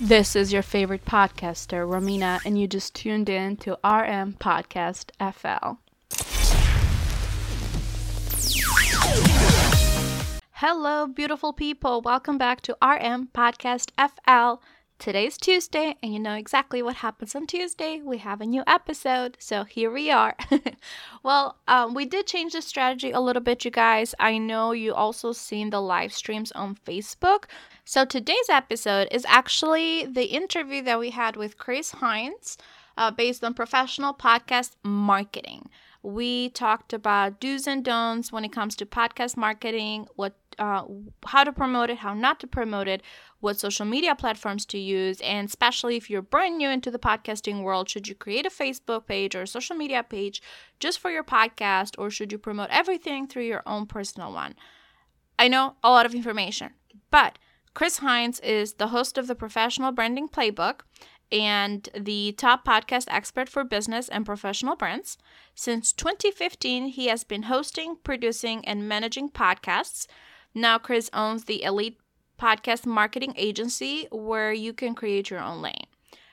This is your favorite podcaster, Romina, and you just tuned in to RM Podcast FL. Hello, beautiful people. Welcome back to RM Podcast FL. Today's Tuesday, and you know exactly what happens on Tuesday. We have a new episode, so here we are. well, um, we did change the strategy a little bit, you guys. I know you also seen the live streams on Facebook. So today's episode is actually the interview that we had with Chris Hines, uh, based on professional podcast marketing. We talked about do's and don'ts when it comes to podcast marketing, what uh, how to promote it, how not to promote it, what social media platforms to use, and especially if you're brand new into the podcasting world, should you create a Facebook page or a social media page just for your podcast, or should you promote everything through your own personal one? I know a lot of information, but Chris Hines is the host of the Professional Branding Playbook and the top podcast expert for business and professional brands. Since 2015, he has been hosting, producing, and managing podcasts. Now, Chris owns the Elite podcast marketing agency where you can create your own lane.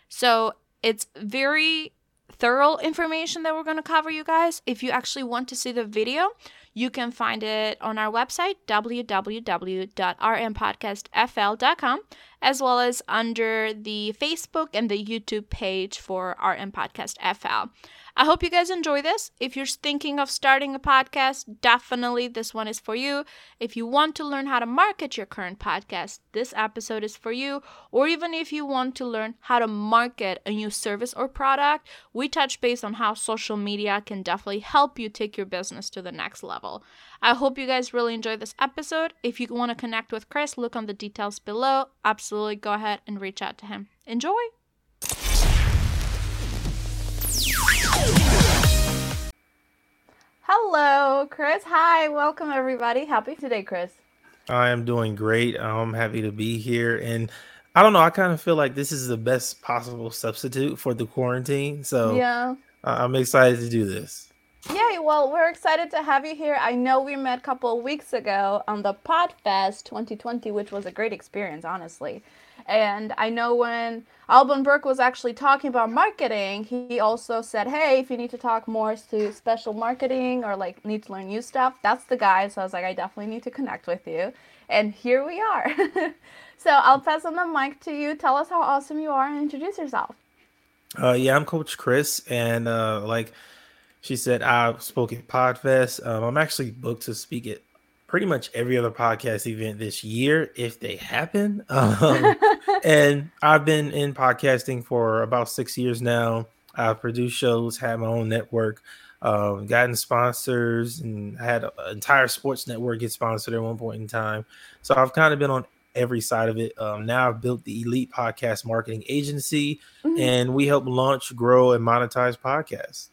So it's very thorough information that we're going to cover, you guys. If you actually want to see the video, you can find it on our website, www.rmpodcastfl.com, as well as under the Facebook and the YouTube page for RM Podcast FL. I hope you guys enjoy this. If you're thinking of starting a podcast, definitely this one is for you. If you want to learn how to market your current podcast, this episode is for you. Or even if you want to learn how to market a new service or product, we touch base on how social media can definitely help you take your business to the next level. I hope you guys really enjoy this episode. If you want to connect with Chris, look on the details below. Absolutely go ahead and reach out to him. Enjoy! Hello, Chris. Hi, welcome everybody. Happy today, Chris. I am doing great. I'm happy to be here. And I don't know, I kind of feel like this is the best possible substitute for the quarantine. So yeah, I'm excited to do this. Yeah, well, we're excited to have you here. I know we met a couple weeks ago on the Podfest 2020, which was a great experience, honestly. And I know when Alban Brooke was actually talking about marketing, he also said, Hey, if you need to talk more to special marketing or like need to learn new stuff, that's the guy. So I was like, I definitely need to connect with you. And here we are. so I'll pass on the mic to you. Tell us how awesome you are and introduce yourself. Uh, yeah, I'm Coach Chris. And uh, like she said, I spoke at Podfest. Um, I'm actually booked to speak at pretty much every other podcast event this year if they happen. Um, and I've been in podcasting for about six years now. I've produced shows, had my own network, um, gotten sponsors, and had an entire sports network get sponsored at one point in time. So I've kind of been on every side of it. Um, now I've built the Elite Podcast Marketing Agency, mm-hmm. and we help launch, grow, and monetize podcasts.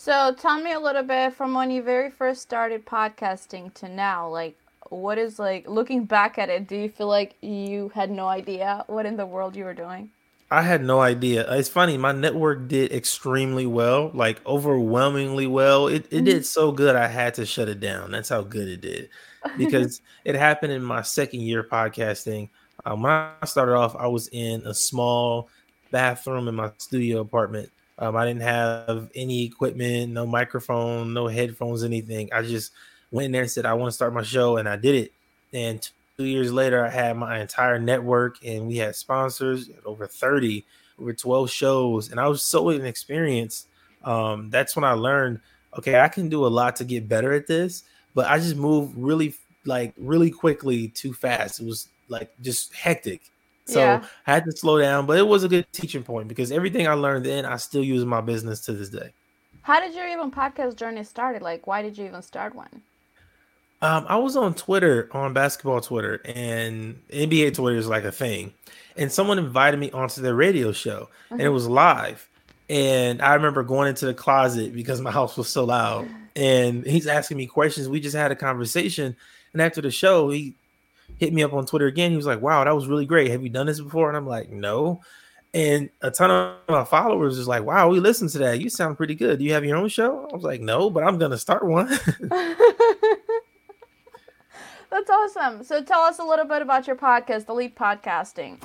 So tell me a little bit from when you very first started podcasting to now. Like, what is like looking back at it? Do you feel like you had no idea what in the world you were doing? I had no idea. It's funny, my network did extremely well, like overwhelmingly well. It it mm-hmm. did so good I had to shut it down. That's how good it did. Because it happened in my second year podcasting. Um, when I started off, I was in a small bathroom in my studio apartment um, I didn't have any equipment, no microphone, no headphones, anything. I just went in there and said, I want to start my show, and I did it. And two years later, I had my entire network, and we had sponsors over 30, over 12 shows, and I was so inexperienced. Um, that's when I learned, okay, I can do a lot to get better at this, but I just moved really, like, really quickly too fast. It was like just hectic. So yeah. I had to slow down, but it was a good teaching point because everything I learned then I still use in my business to this day. How did your even podcast journey started? Like, why did you even start one? Um, I was on Twitter, on basketball Twitter, and NBA Twitter is like a thing. And someone invited me onto their radio show, mm-hmm. and it mm-hmm. was live. And I remember going into the closet because my house was so loud. And he's asking me questions. We just had a conversation. And after the show, he hit me up on Twitter again. He was like, "Wow, that was really great. Have you done this before?" And I'm like, "No." And a ton of my followers is like, "Wow, we listened to that. You sound pretty good. Do you have your own show?" I was like, "No, but I'm gonna start one." That's awesome. So tell us a little bit about your podcast, Elite Podcasting.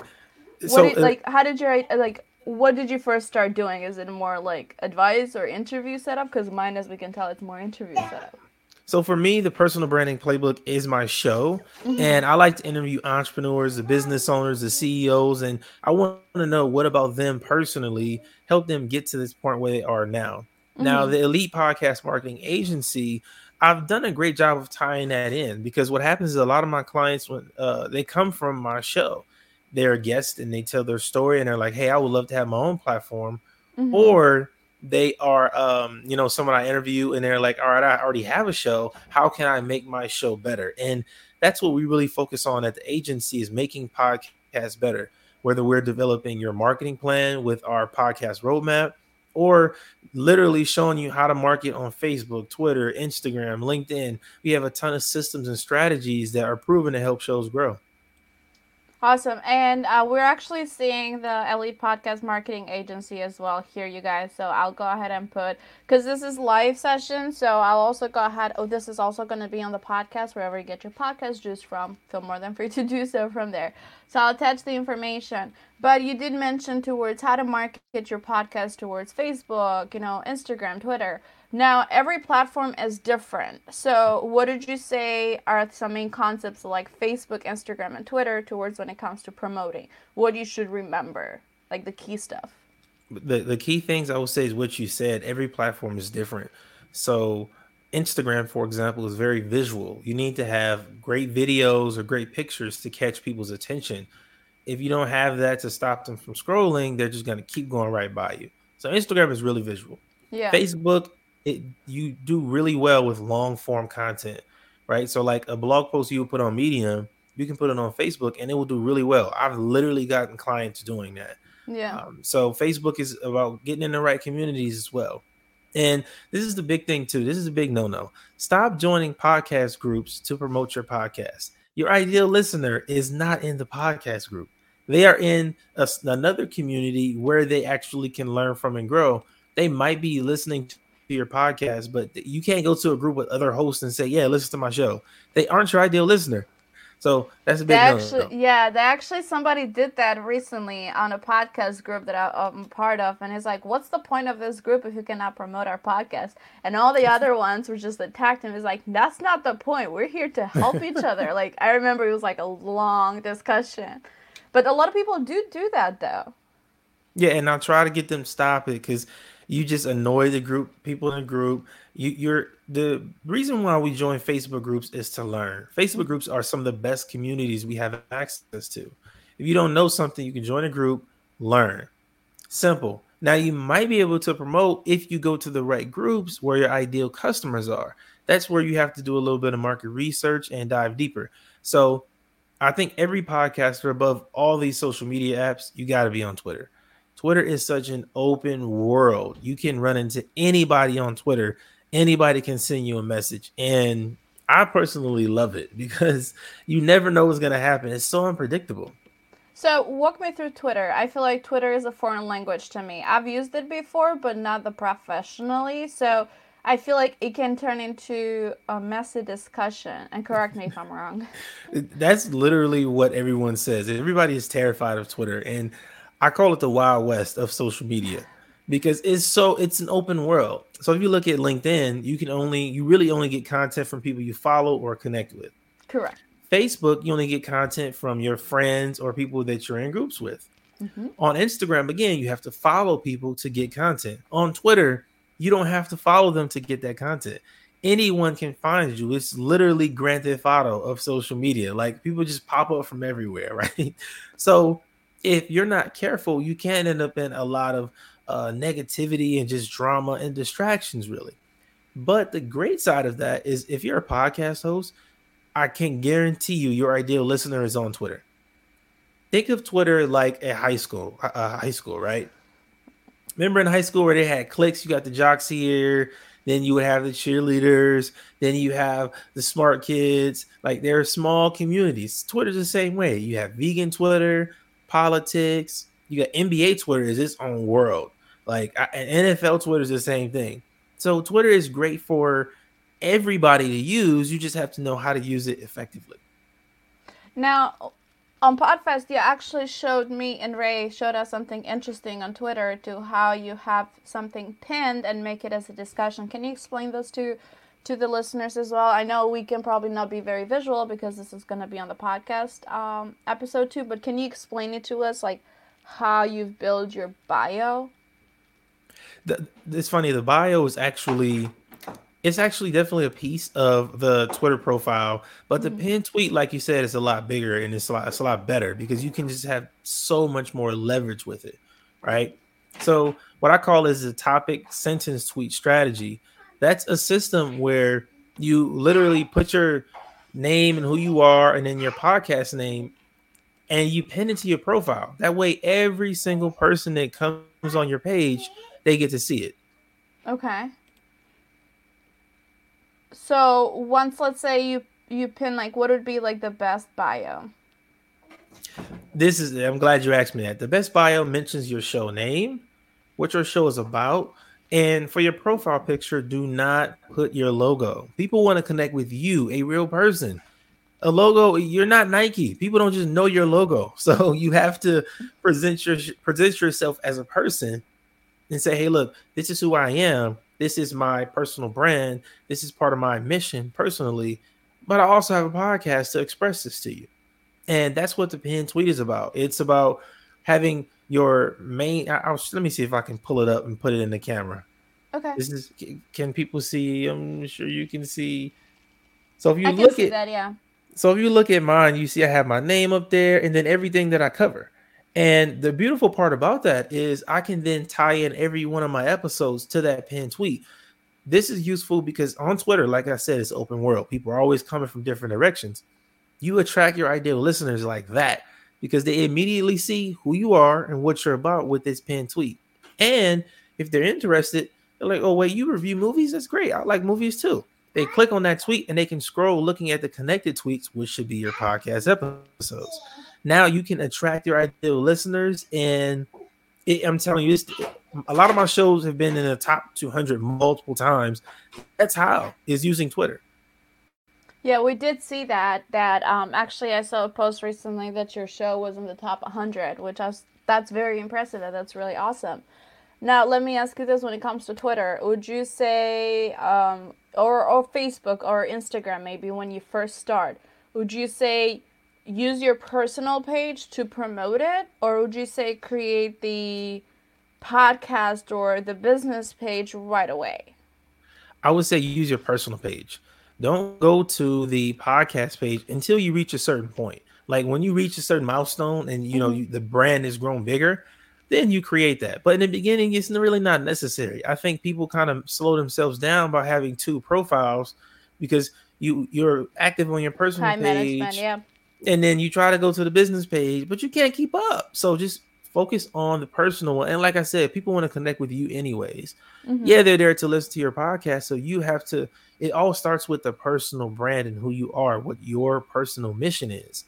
so, did, uh, like how did your like what did you first start doing? Is it more like advice or interview setup? Because mine, as we can tell, it's more interview setup. So for me, the personal branding playbook is my show, mm-hmm. and I like to interview entrepreneurs, the business owners, the CEOs, and I want to know what about them personally help them get to this point where they are now. Mm-hmm. Now, the Elite Podcast Marketing Agency, I've done a great job of tying that in because what happens is a lot of my clients when uh, they come from my show, they're a guest and they tell their story and they're like, "Hey, I would love to have my own platform," mm-hmm. or they are um, you know someone i interview and they're like all right i already have a show. How can i make my show better? And that's what we really focus on at the agency is making podcasts better whether we're developing your marketing plan with our podcast roadmap or literally showing you how to market on facebook twitter instagram linkedin. We have a ton of systems and strategies that are proven to help shows grow Awesome. And uh, we're actually seeing the Elite Podcast Marketing Agency as well here, you guys. So I'll go ahead and put, because this is live session. So I'll also go ahead. Oh, this is also going to be on the podcast, wherever you get your podcast juice from. Feel more than free to do so from there. So I'll attach the information. But you did mention towards how to market your podcast towards Facebook, you know, Instagram, Twitter. Now, every platform is different. So, what did you say are some main concepts like Facebook, Instagram, and Twitter towards when it comes to promoting? What you should remember, like the key stuff? The, the key things I would say is what you said. Every platform is different. So, Instagram, for example, is very visual. You need to have great videos or great pictures to catch people's attention. If you don't have that to stop them from scrolling, they're just going to keep going right by you. So, Instagram is really visual. Yeah. Facebook it you do really well with long form content, right? So like a blog post you put on Medium, you can put it on Facebook and it will do really well. I've literally gotten clients doing that. Yeah. Um, so Facebook is about getting in the right communities as well. And this is the big thing too. This is a big no-no. Stop joining podcast groups to promote your podcast. Your ideal listener is not in the podcast group. They are in a, another community where they actually can learn from and grow. They might be listening your podcast, but you can't go to a group with other hosts and say, "Yeah, listen to my show." They aren't your ideal listener. So that's a big actually, yeah. They actually somebody did that recently on a podcast group that I'm part of, and it's like, "What's the point of this group if you cannot promote our podcast?" And all the other ones were just attacked him. It's like, "That's not the point. We're here to help each other." Like I remember it was like a long discussion, but a lot of people do do that though. Yeah, and I'll try to get them stop it because you just annoy the group people in the group. You you're the reason why we join facebook groups is to learn. Facebook groups are some of the best communities we have access to. If you don't know something you can join a group learn. Simple. Now you might be able to promote if you go to the right groups where your ideal customers are. That's where you have to do a little bit of market research and dive deeper. So i think every podcaster above all these social media apps you got to be on twitter Twitter is such an open world. You can run into anybody on Twitter. Anybody can send you a message. And I personally love it because you never know what's going to happen. It's so unpredictable. So, walk me through Twitter. I feel like Twitter is a foreign language to me. I've used it before, but not the professionally. So, I feel like it can turn into a messy discussion. And correct me if I'm wrong. That's literally what everyone says. Everybody is terrified of Twitter. And I call it the wild west of social media because it's so it's an open world. So if you look at LinkedIn, you can only you really only get content from people you follow or connect with. Correct. Facebook, you only get content from your friends or people that you're in groups with. Mm-hmm. On Instagram, again, you have to follow people to get content. On Twitter, you don't have to follow them to get that content. Anyone can find you. It's literally Grand Theft Auto of social media. Like people just pop up from everywhere, right? So if you're not careful, you can end up in a lot of uh, negativity and just drama and distractions, really. But the great side of that is if you're a podcast host, I can guarantee you your ideal listener is on Twitter. Think of Twitter like a high school, high school, right? Remember in high school where they had cliques, you got the jocks here, then you would have the cheerleaders, then you have the smart kids. Like there are small communities. Twitter's the same way. You have vegan Twitter, politics. You got NBA Twitter is its own world. Like NFL Twitter is the same thing. So Twitter is great for everybody to use. You just have to know how to use it effectively. Now, on Podfest, you actually showed me and Ray showed us something interesting on Twitter to how you have something pinned and make it as a discussion. Can you explain those to to the listeners as well? I know we can probably not be very visual because this is going to be on the podcast um, episode too, but can you explain it to us, like how you've built your bio? The, it's funny. The bio is actually it's actually definitely a piece of the Twitter profile, but the mm-hmm. pin tweet, like you said, is a lot bigger and it's a lot, it's a lot better because you can just have so much more leverage with it, right? So what I call is a topic sentence tweet strategy. That's a system where you literally put your name and who you are, and then your podcast name, and you pin it to your profile. That way, every single person that comes on your page, they get to see it. Okay. So once let's say you you pin like what would be like the best bio? This is I'm glad you asked me that. The best bio mentions your show name, what your show is about, and for your profile picture, do not put your logo. People want to connect with you, a real person. A logo, you're not Nike. People don't just know your logo. So you have to present your present yourself as a person and say, "Hey, look, this is who I am this is my personal brand. This is part of my mission personally, but I also have a podcast to express this to you. And that's what the pin tweet is about. It's about having your main. I, I let me see if I can pull it up and put it in the camera. Okay. This is. Can people see? I'm sure you can see. So if you I look at that, yeah. So if you look at mine, you see I have my name up there, and then everything that I cover. And the beautiful part about that is I can then tie in every one of my episodes to that pinned tweet. This is useful because on Twitter, like I said, it's open world. People are always coming from different directions. You attract your ideal listeners like that because they immediately see who you are and what you're about with this pinned tweet. And if they're interested, they're like, oh, wait, you review movies? That's great. I like movies too. They click on that tweet and they can scroll looking at the connected tweets, which should be your podcast episodes now you can attract your ideal listeners. And it, I'm telling you, a lot of my shows have been in the top 200 multiple times. That's how is using Twitter. Yeah, we did see that. That um, actually, I saw a post recently that your show was in the top 100, which I was, that's very impressive. That's really awesome. Now, let me ask you this: When it comes to Twitter, would you say, um, or or Facebook or Instagram, maybe when you first start, would you say use your personal page to promote it or would you say create the podcast or the business page right away i would say use your personal page don't go to the podcast page until you reach a certain point like when you reach a certain milestone and you know mm-hmm. you, the brand has grown bigger then you create that but in the beginning it's really not necessary i think people kind of slow themselves down by having two profiles because you you're active on your personal Time page yeah and then you try to go to the business page, but you can't keep up. So just focus on the personal. One. And like I said, people want to connect with you anyways. Mm-hmm. Yeah, they're there to listen to your podcast. So you have to, it all starts with the personal brand and who you are, what your personal mission is.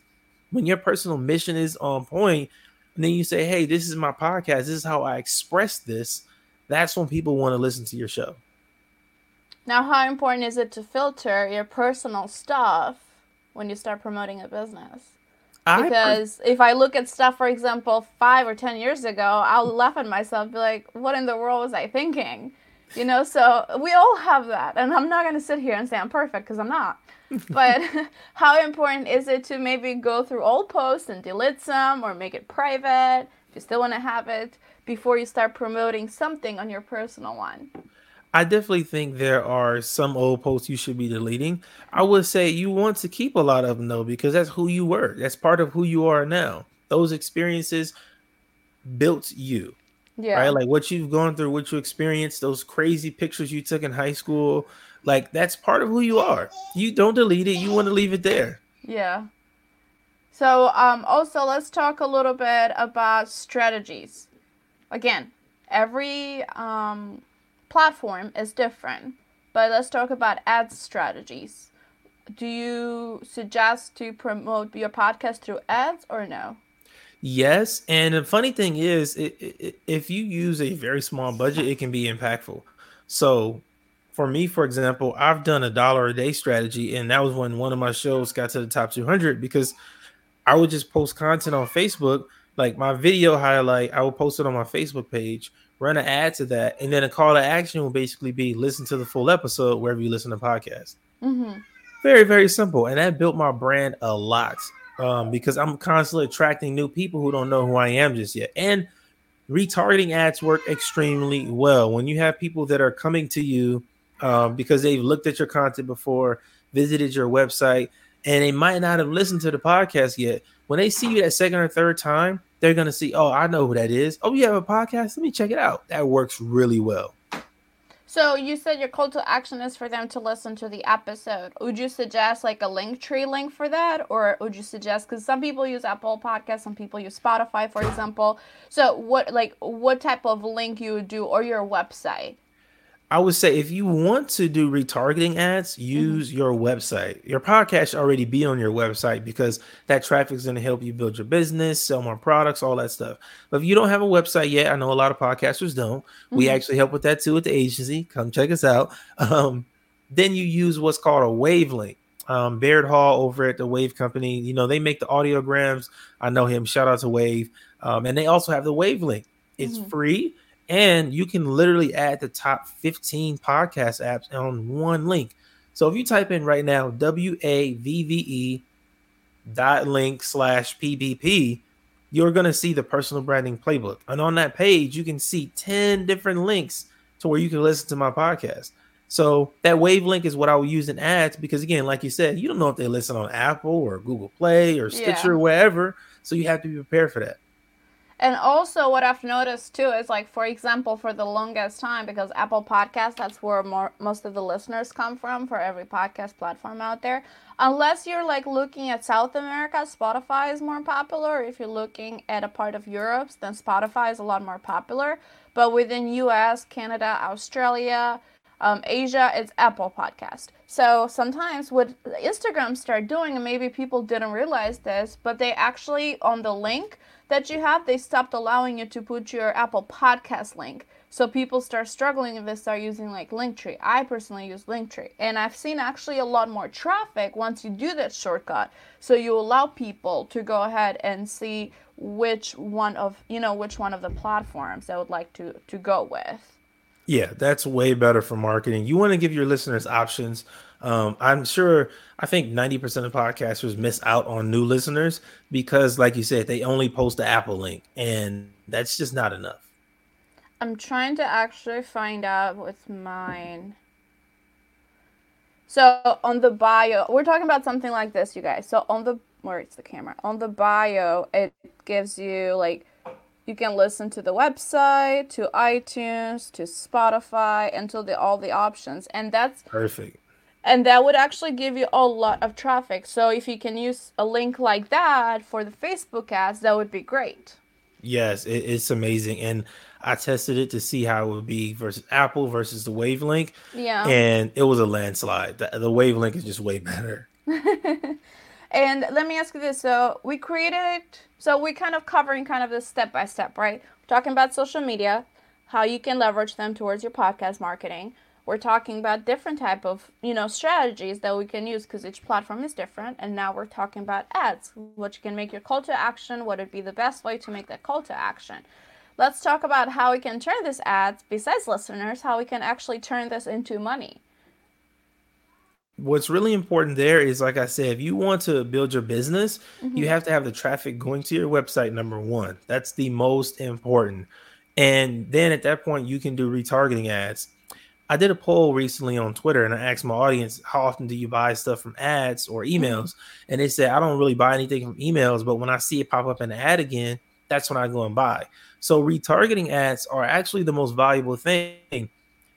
When your personal mission is on point, and then you say, Hey, this is my podcast, this is how I express this. That's when people want to listen to your show. Now, how important is it to filter your personal stuff when you start promoting a business. Because if I look at stuff, for example, five or ten years ago, I'll laugh at myself, be like, "What in the world was I thinking?" You know. So we all have that, and I'm not gonna sit here and say I'm perfect because I'm not. but how important is it to maybe go through old posts and delete some, or make it private if you still want to have it before you start promoting something on your personal one? I definitely think there are some old posts you should be deleting. I would say you want to keep a lot of them though, because that's who you were. That's part of who you are now. Those experiences built you. Yeah. Right. Like what you've gone through, what you experienced, those crazy pictures you took in high school. Like that's part of who you are. You don't delete it. You want to leave it there. Yeah. So um also let's talk a little bit about strategies. Again, every um platform is different. But let's talk about ad strategies. Do you suggest to promote your podcast through ads or no? Yes, and the funny thing is, it, it, if you use a very small budget, it can be impactful. So, for me, for example, I've done a dollar a day strategy, and that was when one of my shows got to the top 200 because I would just post content on Facebook, like my video highlight, I would post it on my Facebook page, run an ad to that, and then a call to action will basically be listen to the full episode wherever you listen to podcasts. Mm-hmm. Very, very simple. And that built my brand a lot um, because I'm constantly attracting new people who don't know who I am just yet. And retargeting ads work extremely well when you have people that are coming to you um, because they've looked at your content before, visited your website, and they might not have listened to the podcast yet. When they see you that second or third time, they're gonna see, oh, I know who that is. Oh, you have a podcast? Let me check it out. That works really well. So you said your call to action is for them to listen to the episode. Would you suggest like a link tree link for that, or would you suggest because some people use Apple Podcasts, some people use Spotify, for example. So what like what type of link you would do, or your website? I would say if you want to do retargeting ads, mm-hmm. use mm-hmm. your website. Your podcast should already be on your website because that traffic is going to help you build your business, sell more products, all that stuff. But if you don't have a website yet, I know a lot of podcasters don't. Mm-hmm. We actually help with that too at the agency. Come check us out. Um, then you use what's called a Wavve link. Um, Baird Hall over at the Wavve Company, you know, they make the audiograms. I know him. Shout out to Wavve. Um, and they also have the Wavve link. It's mm-hmm. free and you can literally add the top 15 podcast apps on one link. So if you type in right now W A V V E dot link slash PBP, you're going to see the personal branding playbook. And on that page, you can see 10 different links to where you can listen to my podcast. So that Wavve link is what I will use in ads because again, like you said, you don't know if they listen on Apple or Google Play or Stitcher, yeah. wherever. So you have to be prepared for that. And also, what I've noticed too is like, for example, for the longest time, because Apple Podcast, that's where more, most of the listeners come from for every podcast platform out there. Unless you're like looking at South America, Spotify is more popular. If you're looking at a part of Europe, then Spotify is a lot more popular. But within US, Canada, Australia, um, Asia, it's Apple Podcast. So sometimes what Instagram start doing, and maybe people didn't realize this, but they actually on the link that you have, they stopped allowing you to put your Apple Podcast link. So people start struggling if they start using like Linktree. I personally use Linktree, and I've seen actually a lot more traffic once you do that shortcut. So you allow people to go ahead and see which one of you know which one of the platforms they would like to to go with. Yeah, that's way better for marketing. You want to give your listeners options. Um, I'm sure, I think 90% of podcasters miss out on new listeners because, like you said, they only post the Apple link, and that's just not enough. I'm trying to actually find out what's mine. So on the bio, we're talking about something like this, you guys. So on the where it's the camera on the bio, it gives you like you can listen to the website, to iTunes, to Spotify, and to the, all the options. And that's perfect. And that would actually give you a lot of traffic. So if you can use a link like that for the Facebook ads, that would be great. Yes, it, it's amazing. And I tested it to see how it would be versus Apple versus the Wavelink. Yeah. And it was a landslide. The, the Wavelink is just way better. And let me ask you this. So we created, so we're kind of covering kind of this step by step, right? We're talking about social media, how you can leverage them towards your podcast marketing. We're talking about different type of, you know, strategies that we can use because each platform is different. And now we're talking about ads, what you can make your call to action, what would be the best way to make that call to action. Let's talk about how we can turn this ads, besides listeners, how we can actually turn this into money what's really important there is like I said, if you want to build your business, mm-hmm. you have to have the traffic going to your website number one. That's the most important. And then at that point, you can do retargeting ads. I did a poll recently on Twitter and I asked my audience, how often do you buy stuff from ads or mm-hmm. emails? Mm-hmm. And they said, I don't really buy anything from emails, but when I see it pop up in an ad again, that's when I go and buy. So retargeting ads are actually the most valuable thing.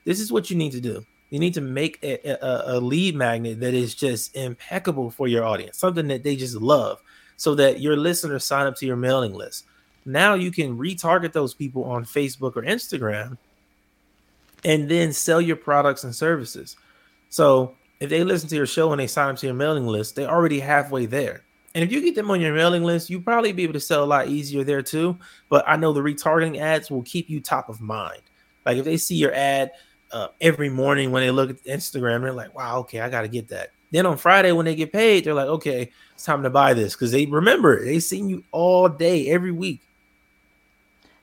This is what you need to do you need to make a, a, a, lead magnet that is just impeccable for your audience, something that they just love, so that your listeners sign up to your mailing list. Now you can retarget those people on Facebook or Instagram and then sell your products and services. So if they listen to your show and they sign up to your mailing list, they're already halfway there. And if you get them on your mailing list, you probably be able to sell a lot easier there too. But I know the retargeting ads will keep you top of mind. Like if they see your ad uh, every morning when they look at Instagram, they're like, wow, okay, I got to get that. Then on Friday, when they get paid, they're like, okay, it's time to buy this because they remember they seen you all day, every week.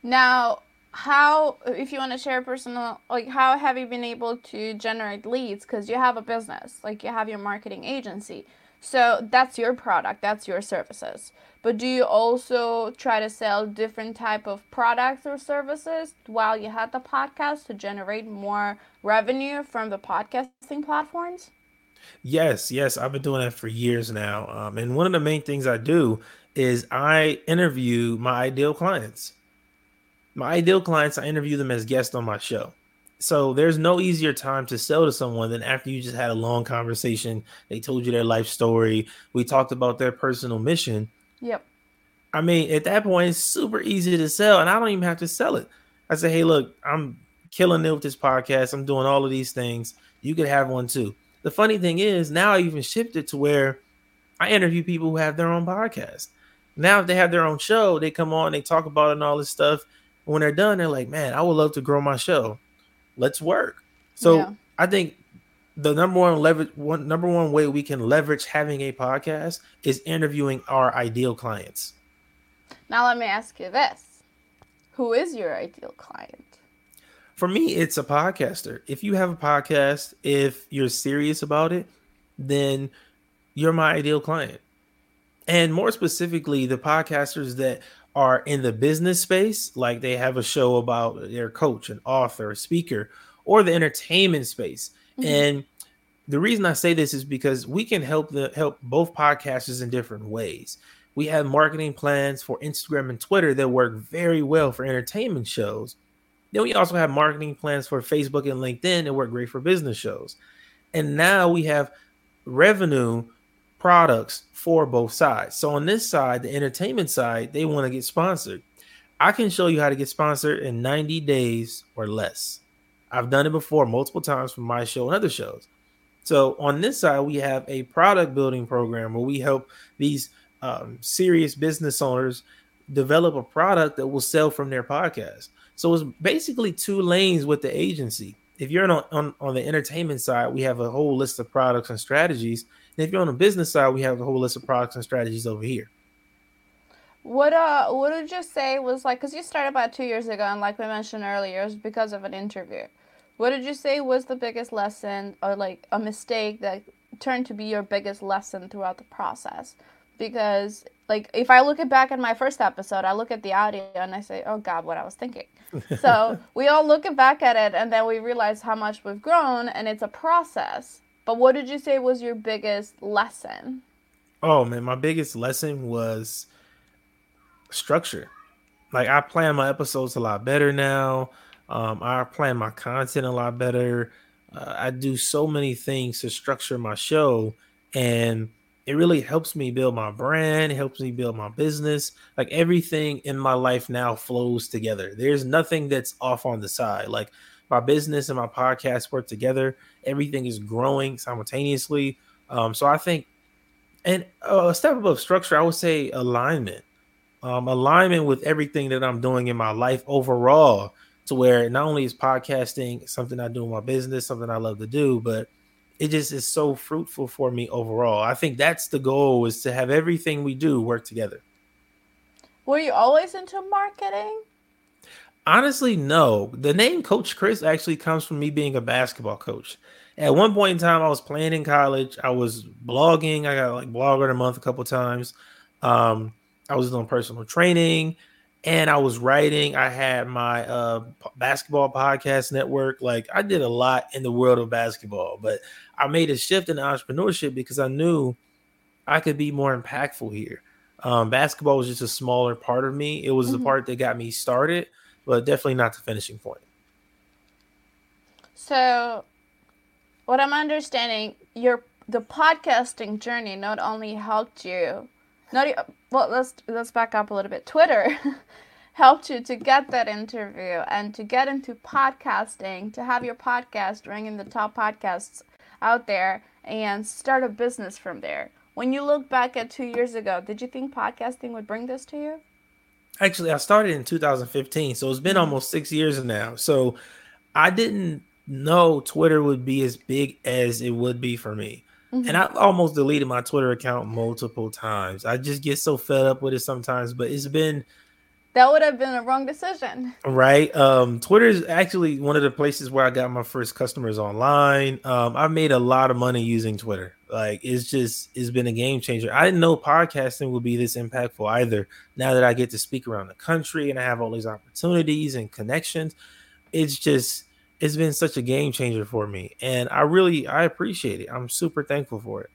Now, how, if you want to share personal, like, how have you been able to generate leads? Because you have a business, like, you have your marketing agency. So that's your product, that's your services. But do you also try to sell different type of products or services while you had the podcast to generate more revenue from the podcasting platforms? Yes, yes, I've been doing that for years now. Um, and one of the main things I do is I interview my ideal clients. My ideal clients, I interview them as guests on my show. So there's no easier time to sell to someone than after you just had a long conversation. They told you their life story. We talked about their personal mission. Yep. I mean, at that point, it's super easy to sell, and I don't even have to sell it. I say, hey, look, I'm killing it with this podcast. I'm doing all of these things. You could have one too. The funny thing is, now I even shifted to where I interview people who have their own podcast. Now, if they have their own show, they come on, they talk about it and all this stuff. When they're done, they're like, man, I would love to grow my show. Let's work. So yeah. I think the number one leverage one number one way we can leverage having a podcast is interviewing our ideal clients. Now let me ask you this. Who is your ideal client? For me, it's a podcaster. If you have a podcast, if you're serious about it, then you're my ideal client. And more specifically, the podcasters that are in the business space, like they have a show about their coach, an author, a speaker, or the entertainment space. Mm-hmm. And the reason I say this is because we can help the help both podcasters in different ways. We have marketing plans for Instagram and Twitter that work very well for entertainment shows. Then we also have marketing plans for Facebook and LinkedIn that work great for business shows. And now we have revenue products for both sides. So on this side, the entertainment side, they want to get sponsored. I can show you how to get sponsored in 90 days or less. I've done it before multiple times for my show and other shows. So on this side, we have a product building program where we help these um, serious business owners develop a product that will sell from their podcast. So it's basically two lanes with the agency. If you're on, on, on the entertainment side, we have a whole list of products and strategies and if you're on the business side, we have a whole list of products and strategies over here. What uh, what would you say was like? Because you started about two years ago, and like we mentioned earlier, it was because of an interview. What did you say was the biggest lesson, or like a mistake that turned to be your biggest lesson throughout the process? Because like if I look at back at my first episode, I look at the audio and I say, "Oh God, what I was thinking." so we all look back at it, and then we realize how much we've grown, and it's a process. But what did you say was your biggest lesson? Oh man, my biggest lesson was structure. Like I plan my episodes a lot better now. Um, I plan my content a lot better. Uh, I do so many things to structure my show, and it really helps me build my brand. It helps me build my business. Like everything in my life now flows together. There's nothing that's off on the side. Like my business and my podcast work together. Everything is growing simultaneously. Um, so I think, and a step above structure, I would say alignment. Um, alignment with everything that I'm doing in my life overall, to where not only is podcasting something I do in my business, something I love to do, but it just is so fruitful for me overall. I think that's the goal is to have everything we do work together. Were you always into marketing? Honestly, no. The name Coach Chris actually comes from me being a basketball coach. At one point in time, I was playing in college. I was blogging. I got like blogger the month a couple times. Um, I was doing personal training and I was writing. I had my uh, basketball podcast network. Like I did a lot in the world of basketball, but I made a shift in entrepreneurship because I knew I could be more impactful here. Um, basketball was just a smaller part of me. It was mm-hmm. the part that got me started but definitely not the finishing point. So, what I'm understanding, your the podcasting journey not only helped you, not well, let's let's back up a little bit. Twitter helped you to get that interview and to get into podcasting, to have your podcast ring in the top podcasts out there, and start a business from there. When you look back at two years ago, did you think podcasting would bring this to you? Actually, I started in 2015, so it's been mm-hmm. almost six years now. So I didn't know Twitter would be as big as it would be for me. Mm-hmm. And I almost deleted my Twitter account multiple times. I just get so fed up with it sometimes, but it's been that would have been a wrong decision. Right. Um, Twitter is actually one of the places where I got my first customers online. Um, I've made a lot of money using Twitter. Like it's just it's been a game changer. I didn't know podcasting would be this impactful either. Now that I get to speak around the country and I have all these opportunities and connections, it's just it's been such a game changer for me. And I really I appreciate it. I'm super thankful for it.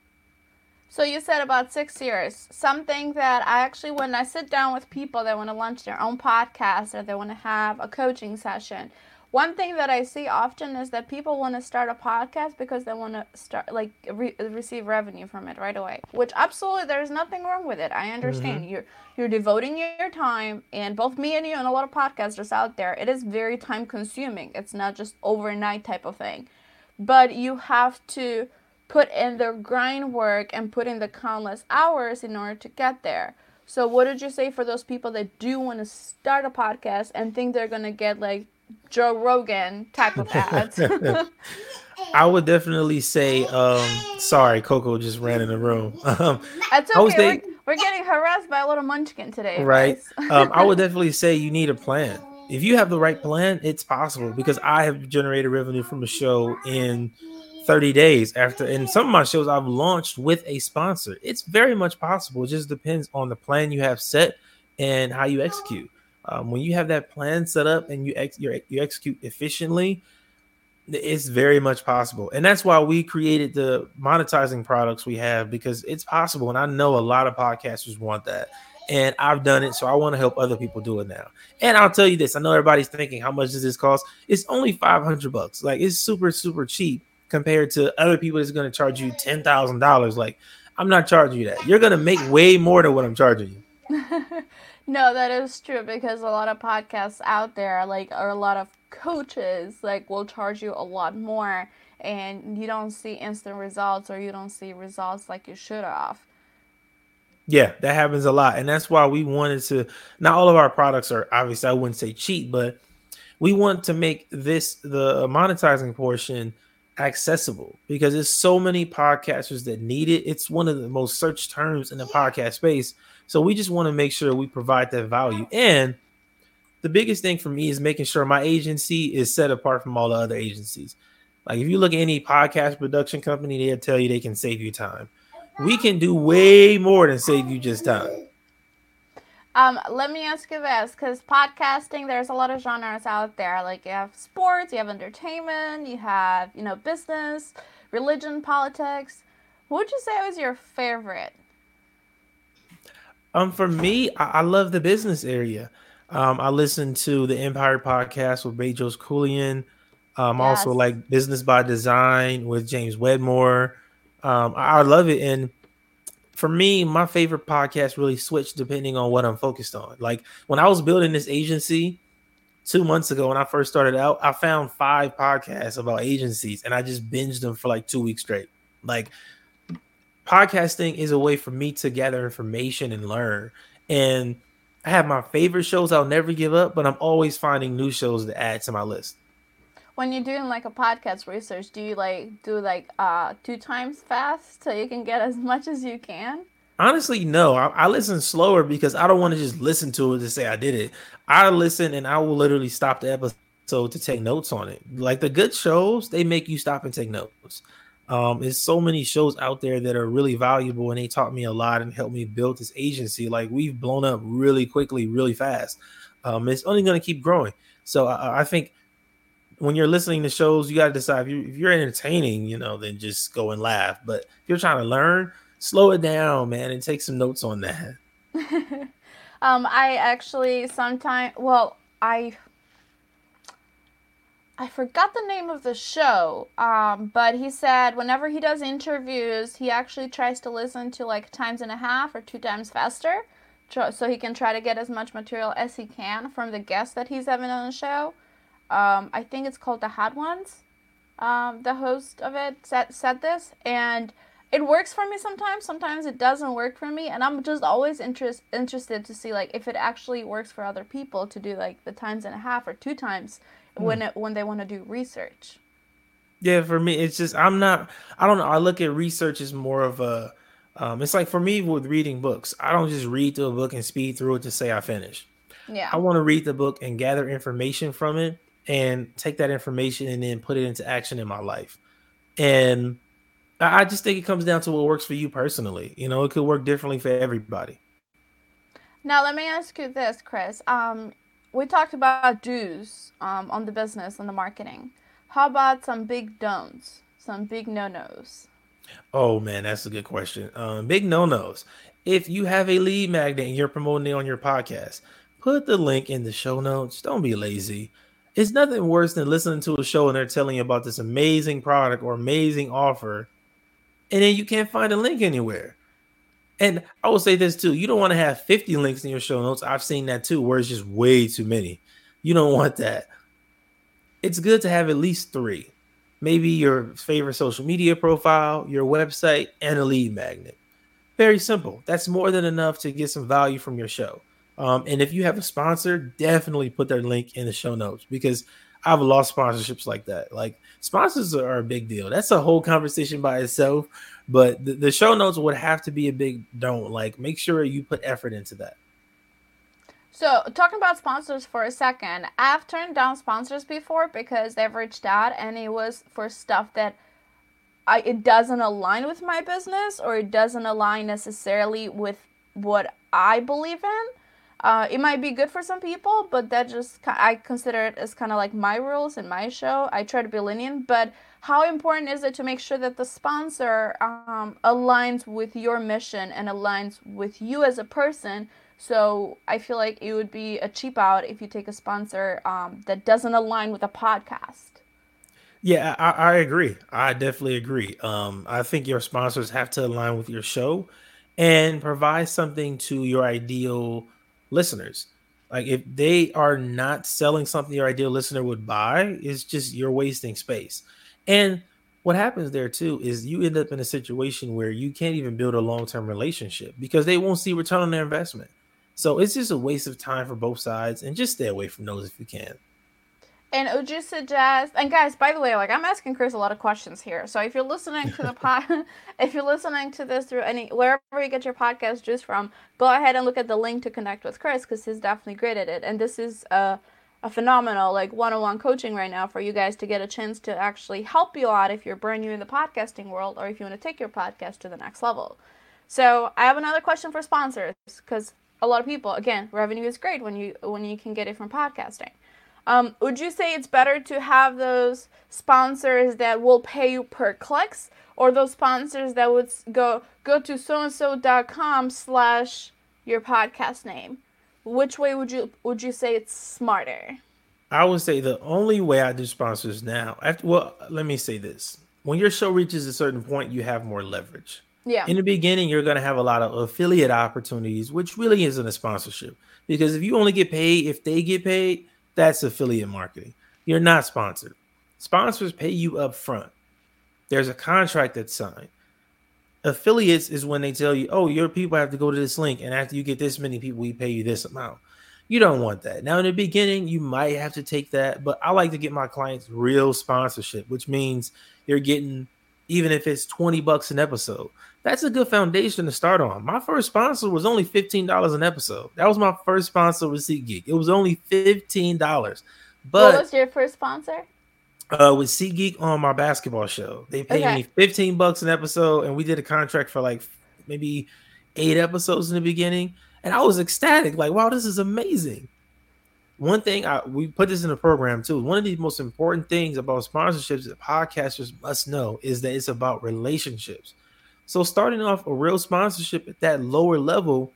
So you said about six years. Something that I actually, when I sit down with people that want to launch their own podcast or they want to have a coaching session, one thing that I see often is that people want to start a podcast because they want to start like re- receive revenue from it right away. Which absolutely, there's nothing wrong with it. I understand mm-hmm. you're you're devoting your time, and both me and you and a lot of podcasters out there, it is very time consuming. It's not just overnight type of thing, but you have to put in the grind work and put in the countless hours in order to get there. So, what did you say for those people that do want to start a podcast and think they're going to get like Joe Rogan type of ads? I would definitely say, um, sorry, Coco just ran in the room. Um, That's okay. We're, we're, getting harassed by a little munchkin today. Right. um, I would definitely say you need a plan. If you have the right plan, it's possible because I have generated revenue from a show in 30 days after in some of my shows I've launched with a sponsor. It's very much possible. It just depends on the plan you have set and how you execute. Um, when you have that plan set up and you ex- you execute efficiently, it's very much possible. And that's why we created the monetizing products we have because it's possible. And I know a lot of podcasters want that. And I've done it, so I want to help other people do it now. And I'll tell you this: I know everybody's thinking, how much does this cost? It's only five hundred bucks. Like it's super, super cheap compared to other people that's going to charge you ten thousand dollars. Like, I'm not charging you that. You're going to make way more than what I'm charging you. no, that is true because a lot of podcasts out there, like, or a lot of coaches, like, will charge you a lot more, and you don't see instant results, or you don't see results like you should have. Yeah, that happens a lot, and that's why we wanted to. Not all of our products are obviously I wouldn't say cheap, but we want to make this the monetizing portion accessible because there's so many podcasters that need it. It's one of the most searched terms in the podcast space. So we just want to make sure we provide that value. And the biggest thing for me is making sure my agency is set apart from all the other agencies. Like if you look at any podcast production company, they'll tell you they can save you time. We can do way more than save you just time. Um, let me ask you this, because podcasting, there's a lot of genres out there. Like you have sports, you have entertainment, you have you know business, religion, politics. What would you say was your favorite? Um, for me, I, I love the business area. Um, I listen to the Empire podcast with Bedros Keuilian. Um, yes. also like Business by Design with James Wedmore. Um, I, I love it, and for me, my favorite podcast really switched depending on what I'm focused on. Like when I was building this agency two months ago, when I first started out, I found five podcasts about agencies and I just binged them for like two weeks straight. Like podcasting is a way for me to gather information and learn. And I have my favorite shows I'll never give up, but I'm always finding new shows to add to my list when you're doing like a podcast research, do you like do like uh two times fast so you can get as much as you can? Honestly, no. I, I listen slower because I don't want to just listen to it to say I did it. I listen and I will literally stop the episode to take notes on it. Like the good shows, they make you stop and take notes. Um, there's so many shows out there that are really valuable and they taught me a lot and helped me build this agency. Like we've blown up really quickly, really fast. Um, it's only going to keep growing. So I, I think when you're listening to shows, you got to decide if, you, you're entertaining, you know, then just go and laugh. But if you're trying to learn, slow it down, man, and take some notes on that. um, I actually sometimes, well, I I forgot the name of the show, um, but he said whenever he does interviews, he actually tries to listen to like times and a half or two times faster, so he can try to get as much material as he can from the guests that he's having on the show. Um, I think it's called The Hot Ones. Um, the host of it said, said this, and it works for me sometimes. Sometimes it doesn't work for me, and I'm just always interest, interested to see like if it actually works for other people to do like the times and a half or two times mm. when it, when they want to do research. Yeah, for me, it's just I'm not. I don't know. I look at research as more of a. Um, it's like for me with reading books. I don't just read through a book and speed through it to say I finished. Yeah. I want to read the book and gather information from it and take that information and then put it into action in my life. And I just think it comes down to what works for you personally. You know, it could work differently for everybody. Now, let me ask you this, Chris. Um, we talked about do's um, on the business and the marketing. How about some big don'ts, some big no nos? Oh man, that's a good question. Um, big no nos. If you have a lead magnet and you're promoting it on your podcast, put the link in the show notes. Don't be lazy. It's nothing worse than listening to a show and they're telling you about this amazing product or amazing offer, and then you can't find a link anywhere. And I will say this too: you don't want to have 50 links in your show notes. I've seen that too, where it's just way too many. You don't want that. It's good to have at least three. Maybe your favorite social media profile, your website, and a lead magnet. Very simple. That's more than enough to get some value from your show. Um, and if you have a sponsor, definitely put their link in the show notes because I've lost sponsorships like that. Like sponsors are a big deal. That's a whole conversation by itself. But the, the show notes would have to be a big don't. Like make sure you put effort into that. So, talking about sponsors for a second, I've turned down sponsors before because they've reached out and it was for stuff that I it doesn't align with my business or it doesn't align necessarily with what I believe in. Uh, it might be good for some people, but that just I consider it as kind of like my rules in my show. I try to be lenient, but how important is it to make sure that the sponsor um, aligns with your mission and aligns with you as a person? So I feel like it would be a cheap out if you take a sponsor um, that doesn't align with a podcast. Yeah, I, I agree. I definitely agree. Um, I think your sponsors have to align with your show and provide something to your ideal listeners. Like if they are not selling something your ideal listener would buy, it's just you're wasting space. And what happens there too is you end up in a situation where you can't even build a long-term relationship because they won't see return on their investment. So it's just a waste of time for both sides and just stay away from those if you can. And would you suggest? And guys, by the way, like I'm asking Chris a lot of questions here. So if you're listening to the pod, if you're listening to this through any wherever you get your podcast juice from, go ahead and look at the link to connect with Chris because he's definitely great at it. And this is a a phenomenal like one-on-one coaching right now for you guys to get a chance to actually help you out if you're brand new in the podcasting world or if you want to take your podcast to the next level. So I have another question for sponsors because a lot of people again revenue is great when you when you can get it from podcasting um, would you say it's better to have those sponsors that will pay you per clicks or those sponsors that would go go to so and so.com slash your podcast name which way would you would you say it's smarter i would say the only way i do sponsors now after well let me say this when your show reaches a certain point you have more leverage yeah. In the beginning, you're going to have a lot of affiliate opportunities, which really isn't a sponsorship. Because if you only get paid if they get paid, that's affiliate marketing. You're not sponsored. Sponsors pay you up front. There's a contract that's signed. Affiliates is when they tell you, oh, your people have to go to this link, and after you get this many people, we pay you this amount. You don't want that. Now, in the beginning, you might have to take that, but I like to get my clients real sponsorship, which means you're getting, even if it's 20 bucks an episode, that's a good foundation to start on. My first sponsor was only $15 an episode. That was my first sponsor with SeatGeek. It was only $15. But what was your first sponsor? Uh, with SeatGeek on my basketball show. They paid okay. me 15 bucks an episode, and we did a contract for like maybe eight episodes in the beginning. And I was ecstatic, like, wow, this is amazing. One thing I we put this in the program too. One of the most important things about sponsorships that podcasters must know is that it's about relationships so starting off a real sponsorship at that lower level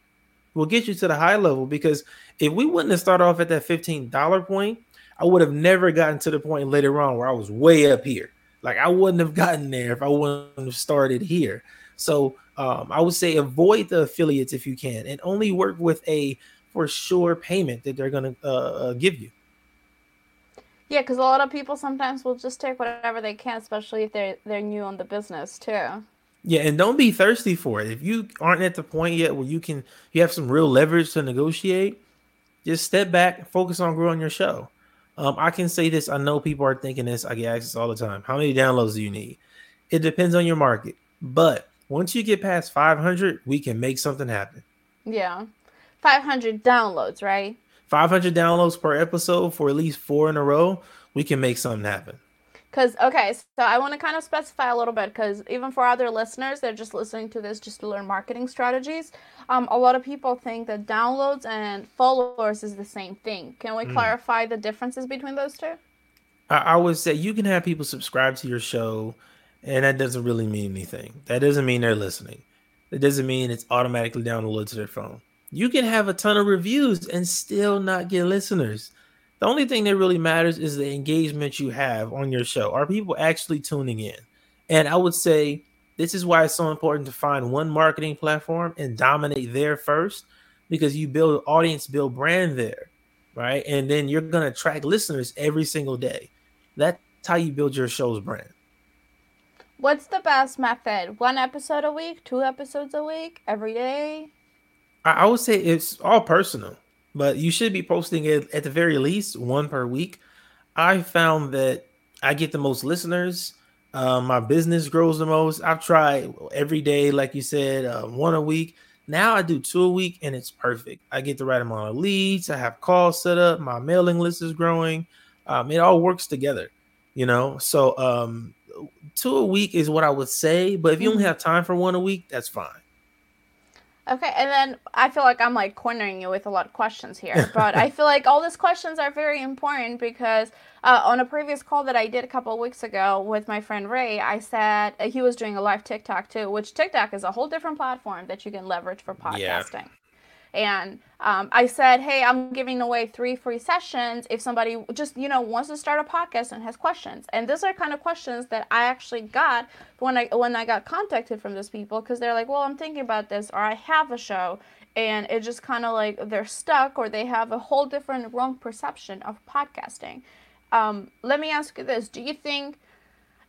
will get you to the high level because if we wouldn't have started off at that $15 point, I would have never gotten to the point later on where I was way up here. Like I wouldn't have gotten there if I wouldn't have started here. So um, I would say avoid the affiliates if you can, and only work with a for sure payment that they're going to uh, uh, give you. Yeah, because a lot of people sometimes will just take whatever they can, especially if they're they're new on the business too. Yeah, and don't be thirsty for it. If you aren't at the point yet where you can you have some real leverage to negotiate, just step back and focus on growing your show. Um, I can say this. I know people are thinking this. I get asked this all the time. How many downloads do you need? It depends on your market. But once you get past 500, we can make something happen. Yeah. 500 downloads, right? 500 downloads per episode for at least four in a row, we can make something happen. Because, okay, so I want to kind of specify a little bit because even for other listeners, they're just listening to this just to learn marketing strategies. Um, a lot of people think that downloads and followers is the same thing. Can we mm. clarify the differences between those two? I, I would say you can have people subscribe to your show, and that doesn't really mean anything. That doesn't mean they're listening. It doesn't mean it's automatically downloaded to their phone. You can have a ton of reviews and still not get listeners. The only thing that really matters is the engagement you have on your show. Are people actually tuning in? And I would say this is why it's so important to find one marketing platform and dominate there first because you build audience, build brand there, right? And then you're going to attract listeners every single day. That's how you build your show's brand. What's the best method? One episode a week, two episodes a week, every day? I, would say it's all personal, but you should be posting it at the very least one per week. I found that I get the most listeners. Uh, my business grows the most. I've tried every day, like you said, uh, one a week. Now I do two a week, and it's perfect. I get the right amount of leads. I have calls set up. My mailing list is growing. Um, it all works together, you know. So um, two a week is what I would say. But if you only mm-hmm. have time for one a week, that's fine. Okay, and then I feel like I'm like cornering you with a lot of questions here, but I feel like all these questions are very important because uh, on a previous call that I did a couple of weeks ago with my friend Ray, I said uh, he was doing a live TikTok too, which TikTok is a whole different platform that you can leverage for podcasting. Yeah. And um, I said, hey, I'm giving away three free sessions if somebody just, you know, wants to start a podcast and has questions. And those are kind of questions that I actually got when I when I got contacted from those people because they're like, well, I'm thinking about this, or I have a show, and it just kind of like they're stuck, or they have a whole different wrong perception of podcasting. Um, let me ask you this: Do you think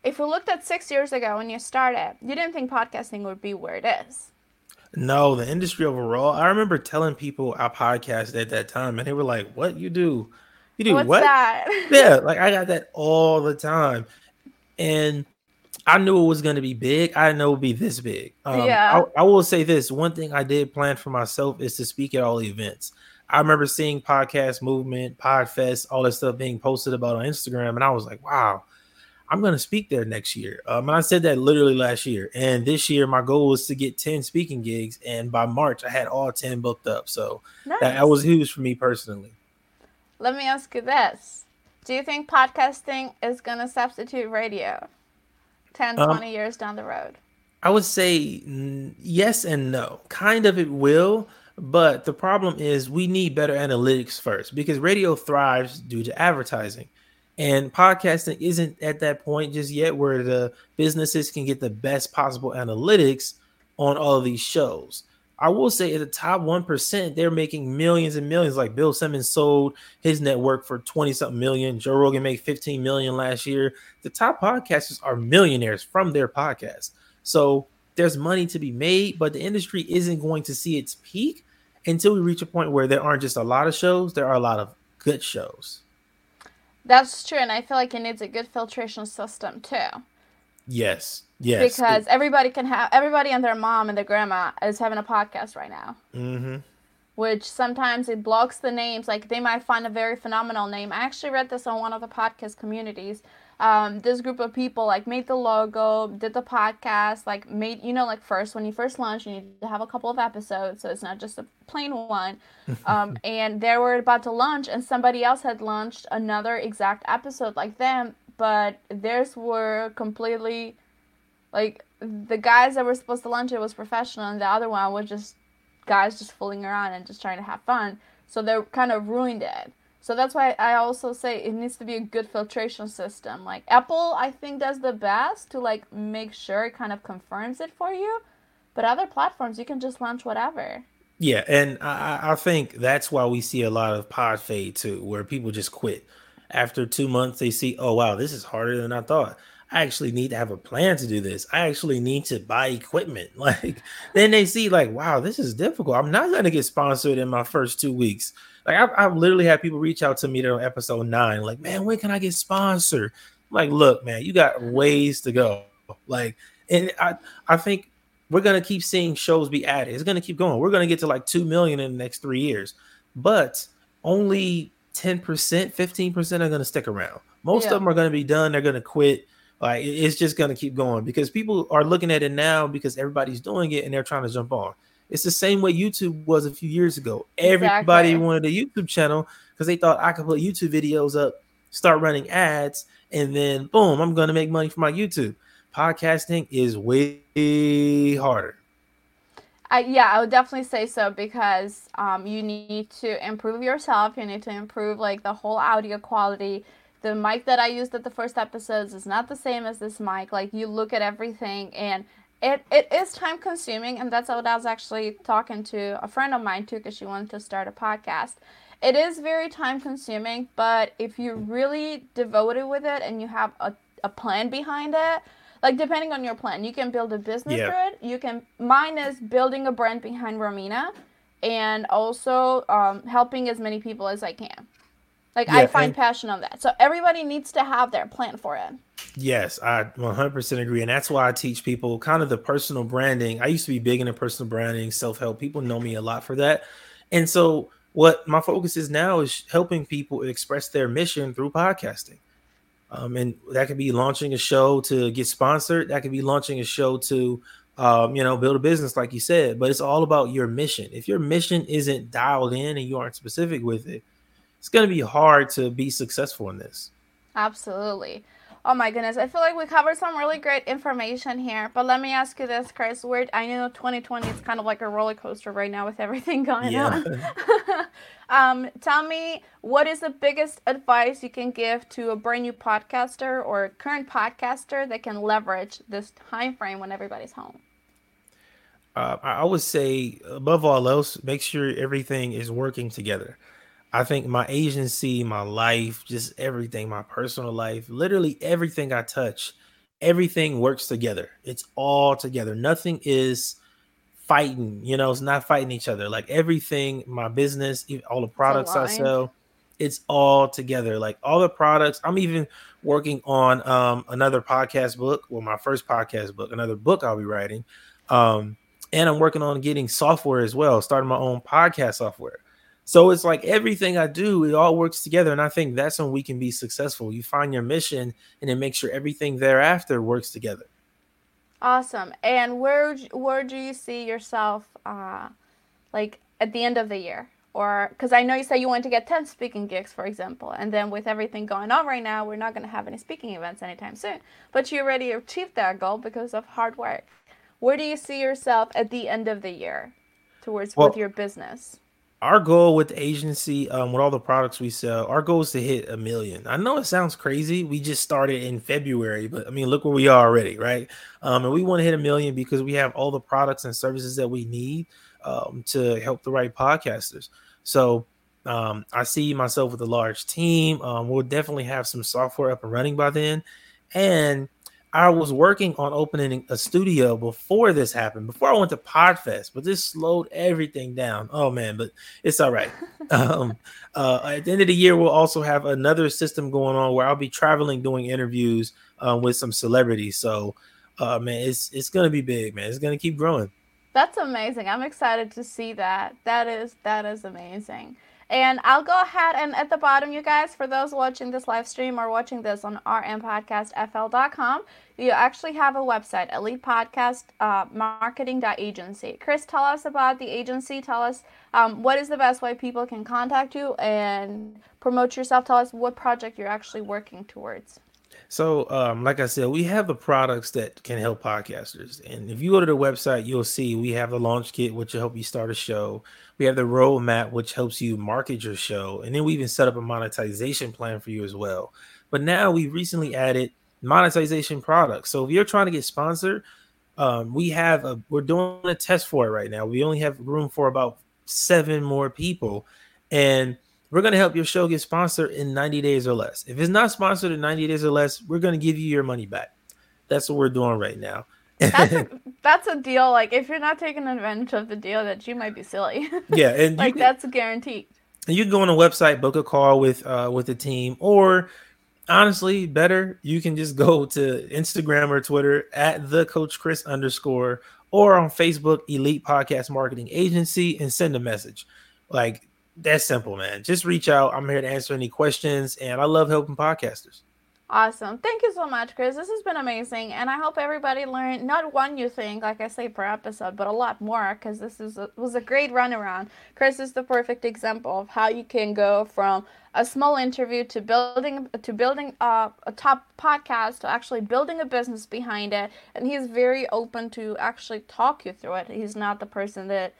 if we looked at six years ago when you started, you didn't think podcasting would be where it is? No, the industry overall. I remember telling people our podcast at that time, and they were like, "What you do? You do What's what?" That? yeah, like I got that all the time, and I knew it was going to be big. I didn't know it would be this big. Um, yeah. I, I, will say this: one thing I did plan for myself is to speak at all events. I remember seeing podcast movement, Podfest, all that stuff being posted about on Instagram, and I was like, "Wow." I'm going to speak there next year. Um, and I said that literally last year. And this year, my goal was to get 10 speaking gigs. And by March, I had all 10 booked up. So nice. that, that was huge for me personally. Let me ask you this Do you think podcasting is going to substitute radio 10, um, 20 years down the road? I would say yes and no. Kind of it will. But the problem is we need better analytics first because radio thrives due to advertising. And podcasting isn't at that point just yet where the businesses can get the best possible analytics on all of these shows. I will say at the top 1%, they're making millions and millions. Like Bill Simmons sold his network for 20 something million. Joe Rogan made 15 million last year. The top podcasters are millionaires from their podcast. So there's money to be made, but the industry isn't going to see its peak until we reach a point where there aren't just a lot of shows, there are a lot of good shows. That's true, and I feel like it needs a good filtration system too. Yes. Yes. Because it, everybody can have everybody and their mom and their grandma is having a podcast right now. Mm-hmm. Which sometimes it blocks the names. Like they might find a very phenomenal name. I actually read this on one of the podcast communities um, this group of people like made the logo, did the podcast, like made you know like first when you first launch, you need to have a couple of episodes, so it's not just a plain one. Um, and they were about to launch, and somebody else had launched another exact episode like them, but theirs were completely like the guys that were supposed to launch it was professional, and the other one was just guys just fooling around and just trying to have fun. So they kind of ruined it. So that's why I also say it needs to be a good filtration system. Like Apple, I think does the best to like make sure it kind of confirms it for you. But other platforms, you can just launch whatever. Yeah, and I, I think that's why we see a lot of pod fade too, where people just quit after two months. They see, oh wow, this is harder than I thought. I actually need to have a plan to do this. I actually need to buy equipment. Like then they see, like, wow, this is difficult. I'm not gonna get sponsored in my first two weeks Like I've, I've literally had people reach out to me on episode nine, like, man, when can I get sponsored? I'm like, look, man, you got ways to go. Like, and I I think we're gonna keep seeing shows be added. It's gonna keep going. We're gonna get to like two million in the next three years, but only 10%, 15% are gonna stick around. Most yeah. of them are gonna be done, they're gonna quit. Like it's just gonna keep going because people are looking at it now because everybody's doing it and they're trying to jump on. It's the same way YouTube was a few years ago. Everybody exactly. wanted a YouTube channel because they thought I could put YouTube videos up, start running ads, and then boom, I'm going to make money from my YouTube. Podcasting is way harder. Uh, yeah, I would definitely say so because um, you need to improve yourself. You need to improve like the whole audio quality. The mic that I used at the first episodes is not the same as this mic. Like you look at everything and it, it is time consuming and that's what i was actually talking to a friend of mine too because she wanted to start a podcast. It is very time consuming but if you're really devoted with it and you have a, a plan behind it like depending on your plan you can build a business yeah. through it you can mine is building a brand behind romina and also um, helping as many people as i can like yeah, I find and, passion on that. So everybody needs to have their plan for it. Yes, I 100% agree. And that's why I teach people kind of the personal branding. I used to be big into personal branding, self help. People know me a lot for that. And so, what my focus is now is helping people express their mission through podcasting. Um, and that could be launching a show to get sponsored, that could be launching a show to um, you know, build a business, like you said, but it's all about your mission. If your mission isn't dialed in and you aren't specific with it, it's going to be hard to be successful in this. Absolutely. Oh my goodness, I feel like we covered some really great information here. But let me ask you this, Chris. Where I know 2020 is kind of like a roller coaster right now with everything going yeah. on. um, tell me, what is the biggest advice you can give to a brand new podcaster or current podcaster that can leverage this time frame when everybody's home? Uh, I would say, above all else, make sure everything is working together. I think my agency, my life, just everything, my personal life, literally everything I touch, everything works together. It's all together. Nothing is fighting, you know, it's not fighting each other. Like everything, my business, all the products I sell, it's all together. Like all the products, I'm even working on um, another podcast book, well, my first podcast book, another book I'll be writing. Um, and I'm working on getting software as well, starting my own podcast software. So it's like everything I do, it all works together. And I think that's when we can be successful. You find your mission and then make sure everything thereafter works together. Awesome. And where where do you see yourself uh like at the end of the year? Or because I know you said you want to get 10 speaking gigs, for example, and then with everything going on right now, we're not going to have any speaking events anytime soon. But you already achieved that goal because of hard work. Where do you see yourself at the end of the year towards well, with your business? Our goal with agency, um, with all the products we sell, our goal is to hit a million. I know it sounds crazy. We just started in February, but I mean, look where we are already, right? Um, and we want to hit a million because we have all the products and services that we need um, to help the right podcasters. So um, I see myself with a large team. Um, we'll definitely have some software up and running by then, and I was working on opening a studio before this happened, before I went to Podfest, but this slowed everything down. Oh man, but it's all right. um, uh, at the end of the year, we'll also have another system going on where I'll be traveling, doing interviews uh, with some celebrities. So, uh, man, it's it's gonna be big, man. It's gonna keep growing. That's amazing. I'm excited to see that. That is that is amazing. And I'll go ahead and at the bottom, you guys, for those watching this live stream or watching this on rmpodcastfl.com, you actually have a website, Elite Podcast uh, Marketing.agency. Chris, tell us about the agency. Tell us um, what is the best way people can contact you and promote yourself. Tell us what project you're actually working towards. So, um, like I said, we have the products that can help podcasters. And if you go to the website, you'll see we have the launch kit, which will help you start a show. We have the roadmap, which helps you market your show. And then we even set up a monetization plan for you as well. But now we recently added monetization products. So if you're trying to get sponsored, um, we have a we're doing a test for it right now. We only have room for about seven more people. And we're going to help your show get sponsored in 90 days or less. If it's not sponsored in 90 days or less, we're going to give you your money back. That's what we're doing right now. that's a, that's a deal. Like if you're not taking advantage of the deal, that you might be silly. Yeah, and like can, that's guaranteed. And you can go on the website, book a call with uh, with the team, or honestly, better you can just go to Instagram or Twitter at the Coach Chris underscore or on Facebook, Elite Podcast Marketing Agency, and send a message. Like that's simple, man. Just reach out. I'm here to answer any questions, and I love helping podcasters. Awesome. Thank you so much, Chris. This has been amazing. And I hope everybody learned not one new thing, like I say per episode, but a lot more because this is a, was a great runaround. Chris is the perfect example of how you can go from a small interview to building to building a, a top podcast to actually building a business behind it. And he's very open to actually talk you through it. He's not the person that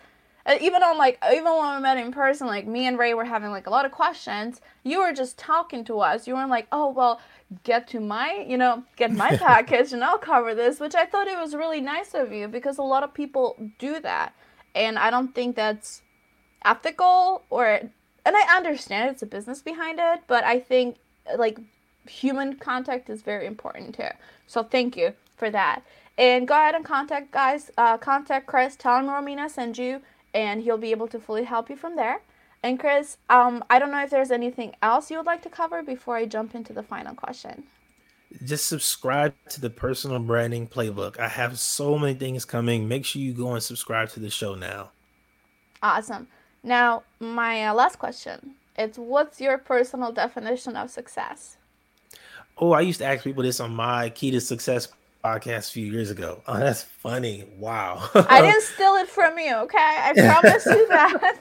even on like even when we met in person like me and ray were having like a lot of questions you were just talking to us. You weren't like oh well get to my you know get my package and i'll cover this which i thought it was really nice of you because a lot of people do that. And i don't think that's ethical or and i understand it's a business behind it but i think like human contact is very important too. So thank you for that. And go ahead and contact guys uh, contact chris. Tell him romina send you and he'll be able to fully help you from there. And Chris, um, I don't know if there's anything else you would like to cover before I jump into the final question. Just subscribe to the personal branding playbook. I have so many things coming. Make sure you go and subscribe to the show now. Awesome. Now, my uh, last question. It's what's your personal definition of success? Oh, I used to ask people this on my key to success podcast a few years ago. Oh, that's funny. Wow. I didn't steal it from you, okay? I promise you that.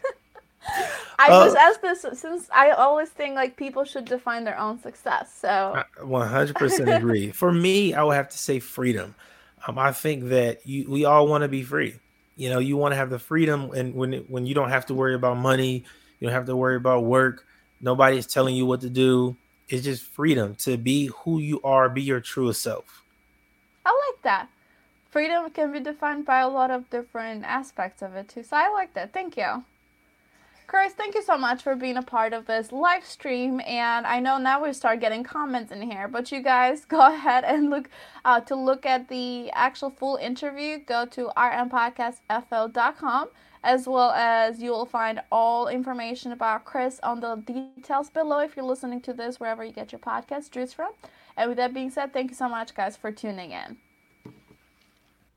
I uh, just asked this since I always think like people should define their own success. So I 100% agree. For me, I would have to say freedom. Um, I think that you we all want to be free. You know, you want to have the freedom and when it, when you don't have to worry about money, you don't have to worry about work. Nobody's telling you what to do. It's just freedom to be who you are, be your truest self. I like that. Freedom can be defined by a lot of different aspects of it too. So I like that. Thank you. Chris, thank you so much for being a part of this live stream. And I know now we start getting comments in here, but you guys go ahead and look uh, to look at the actual full interview. Go to rmpodcastfl.com as well as you will find all information about Chris on the details below if you're listening to this wherever you get your podcast juice from. And with that being said, thank you so much, guys, for tuning in.